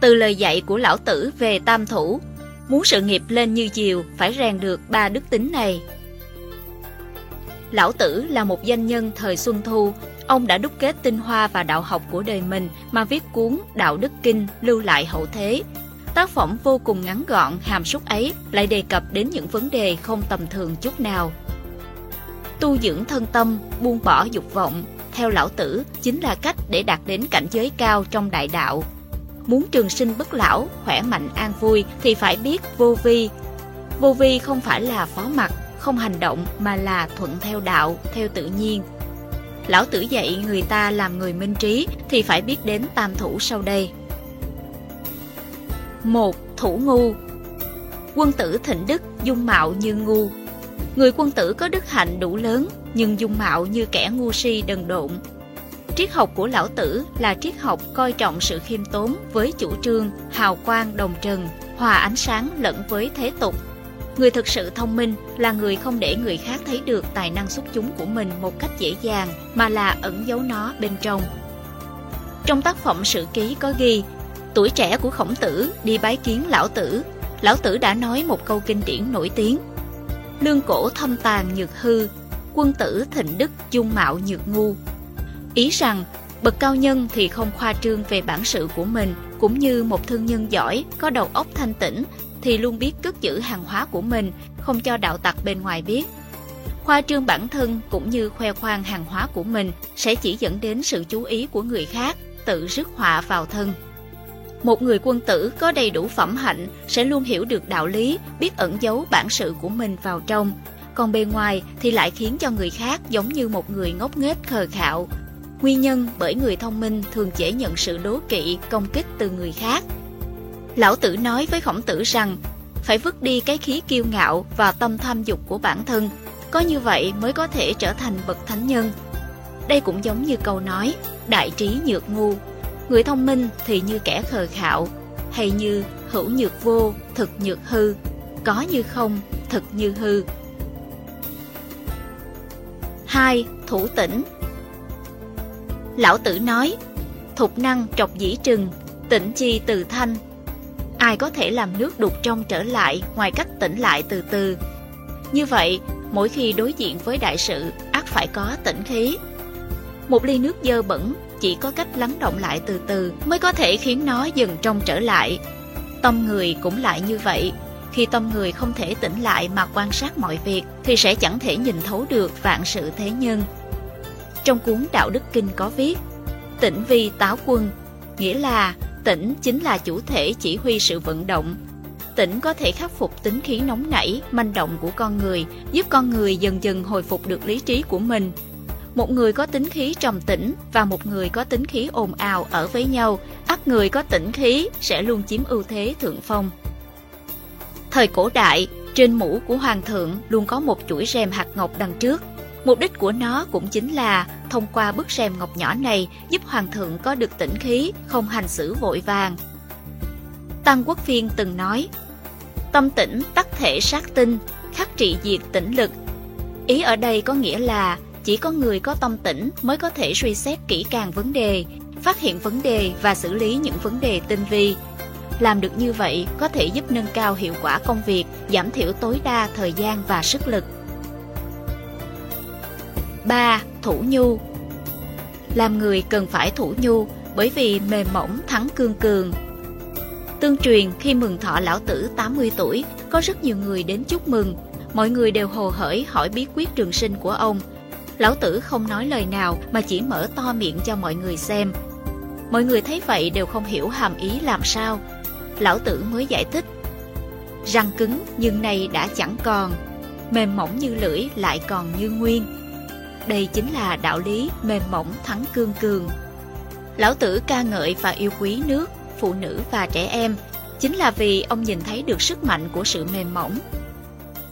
Từ lời dạy của lão tử về tam thủ, muốn sự nghiệp lên như diều phải rèn được ba đức tính này. Lão Tử là một danh nhân thời Xuân Thu. Ông đã đúc kết tinh hoa và đạo học của đời mình mà viết cuốn Đạo Đức Kinh lưu lại hậu thế. Tác phẩm vô cùng ngắn gọn, hàm súc ấy lại đề cập đến những vấn đề không tầm thường chút nào. Tu dưỡng thân tâm, buông bỏ dục vọng, theo lão tử chính là cách để đạt đến cảnh giới cao trong đại đạo. Muốn trường sinh bất lão, khỏe mạnh an vui thì phải biết vô vi. Vô vi không phải là phó mặc không hành động mà là thuận theo đạo, theo tự nhiên. Lão tử dạy người ta làm người minh trí thì phải biết đến tam thủ sau đây. một Thủ ngu Quân tử thịnh đức, dung mạo như ngu. Người quân tử có đức hạnh đủ lớn, nhưng dung mạo như kẻ ngu si đần độn. Triết học của lão tử là triết học coi trọng sự khiêm tốn với chủ trương, hào quang đồng trần, hòa ánh sáng lẫn với thế tục, Người thực sự thông minh là người không để người khác thấy được tài năng xuất chúng của mình một cách dễ dàng mà là ẩn giấu nó bên trong. Trong tác phẩm Sử Ký có ghi, tuổi trẻ của khổng tử đi bái kiến lão tử. Lão tử đã nói một câu kinh điển nổi tiếng. Lương cổ thâm tàn nhược hư, quân tử thịnh đức dung mạo nhược ngu. Ý rằng, bậc cao nhân thì không khoa trương về bản sự của mình, cũng như một thương nhân giỏi, có đầu óc thanh tĩnh thì luôn biết cất giữ hàng hóa của mình, không cho đạo tặc bên ngoài biết. Khoa trương bản thân cũng như khoe khoang hàng hóa của mình sẽ chỉ dẫn đến sự chú ý của người khác, tự rước họa vào thân. Một người quân tử có đầy đủ phẩm hạnh sẽ luôn hiểu được đạo lý, biết ẩn giấu bản sự của mình vào trong. Còn bề ngoài thì lại khiến cho người khác giống như một người ngốc nghếch khờ khạo. Nguyên nhân bởi người thông minh thường dễ nhận sự đố kỵ, công kích từ người khác, Lão tử nói với khổng tử rằng phải vứt đi cái khí kiêu ngạo và tâm tham dục của bản thân, có như vậy mới có thể trở thành bậc thánh nhân. Đây cũng giống như câu nói, đại trí nhược ngu, người thông minh thì như kẻ khờ khạo, hay như hữu nhược vô, thực nhược hư, có như không, thực như hư. 2. Thủ tỉnh Lão tử nói, thục năng trọc dĩ trừng, tỉnh chi từ thanh, ai có thể làm nước đục trong trở lại ngoài cách tỉnh lại từ từ. Như vậy, mỗi khi đối diện với đại sự, ắt phải có tỉnh khí. Một ly nước dơ bẩn chỉ có cách lắng động lại từ từ mới có thể khiến nó dừng trong trở lại. Tâm người cũng lại như vậy. Khi tâm người không thể tỉnh lại mà quan sát mọi việc thì sẽ chẳng thể nhìn thấu được vạn sự thế nhân. Trong cuốn Đạo Đức Kinh có viết Tỉnh vi táo quân, nghĩa là Tỉnh chính là chủ thể chỉ huy sự vận động. Tỉnh có thể khắc phục tính khí nóng nảy, manh động của con người, giúp con người dần dần hồi phục được lý trí của mình. Một người có tính khí trầm tĩnh và một người có tính khí ồn ào ở với nhau, ắt người có tĩnh khí sẽ luôn chiếm ưu thế thượng phong. Thời cổ đại, trên mũ của hoàng thượng luôn có một chuỗi rèm hạt ngọc đằng trước, Mục đích của nó cũng chính là thông qua bức rèm ngọc nhỏ này giúp hoàng thượng có được tĩnh khí, không hành xử vội vàng. Tăng Quốc Phiên từng nói, tâm tĩnh tắc thể sát tinh, khắc trị diệt tĩnh lực. Ý ở đây có nghĩa là chỉ có người có tâm tĩnh mới có thể suy xét kỹ càng vấn đề, phát hiện vấn đề và xử lý những vấn đề tinh vi. Làm được như vậy có thể giúp nâng cao hiệu quả công việc, giảm thiểu tối đa thời gian và sức lực. 3. Thủ nhu Làm người cần phải thủ nhu bởi vì mềm mỏng thắng cương cường. Tương truyền khi mừng thọ lão tử 80 tuổi, có rất nhiều người đến chúc mừng. Mọi người đều hồ hởi hỏi bí quyết trường sinh của ông. Lão tử không nói lời nào mà chỉ mở to miệng cho mọi người xem. Mọi người thấy vậy đều không hiểu hàm ý làm sao. Lão tử mới giải thích. Răng cứng nhưng nay đã chẳng còn, mềm mỏng như lưỡi lại còn như nguyên đây chính là đạo lý mềm mỏng thắng cương cường. Lão tử ca ngợi và yêu quý nước, phụ nữ và trẻ em, chính là vì ông nhìn thấy được sức mạnh của sự mềm mỏng.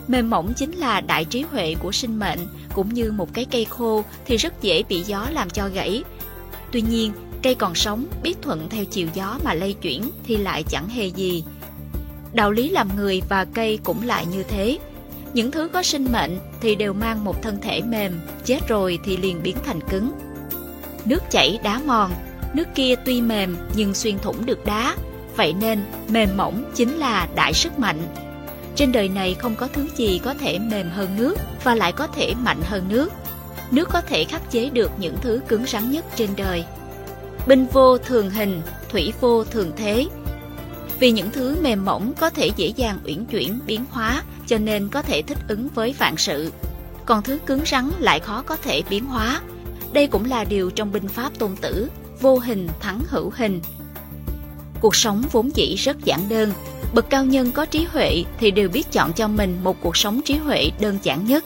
Mềm mỏng chính là đại trí huệ của sinh mệnh, cũng như một cái cây khô thì rất dễ bị gió làm cho gãy. Tuy nhiên, cây còn sống, biết thuận theo chiều gió mà lay chuyển thì lại chẳng hề gì. Đạo lý làm người và cây cũng lại như thế. Những thứ có sinh mệnh thì đều mang một thân thể mềm, chết rồi thì liền biến thành cứng. Nước chảy đá mòn, nước kia tuy mềm nhưng xuyên thủng được đá, Vậy nên, mềm mỏng chính là đại sức mạnh. Trên đời này không có thứ gì có thể mềm hơn nước và lại có thể mạnh hơn nước. Nước có thể khắc chế được những thứ cứng rắn nhất trên đời. Binh vô thường hình, thủy vô thường thế. Vì những thứ mềm mỏng có thể dễ dàng uyển chuyển, biến hóa, cho nên có thể thích ứng với vạn sự. Còn thứ cứng rắn lại khó có thể biến hóa. Đây cũng là điều trong binh pháp tôn tử, vô hình thắng hữu hình. Cuộc sống vốn dĩ rất giản đơn, bậc cao nhân có trí huệ thì đều biết chọn cho mình một cuộc sống trí huệ đơn giản nhất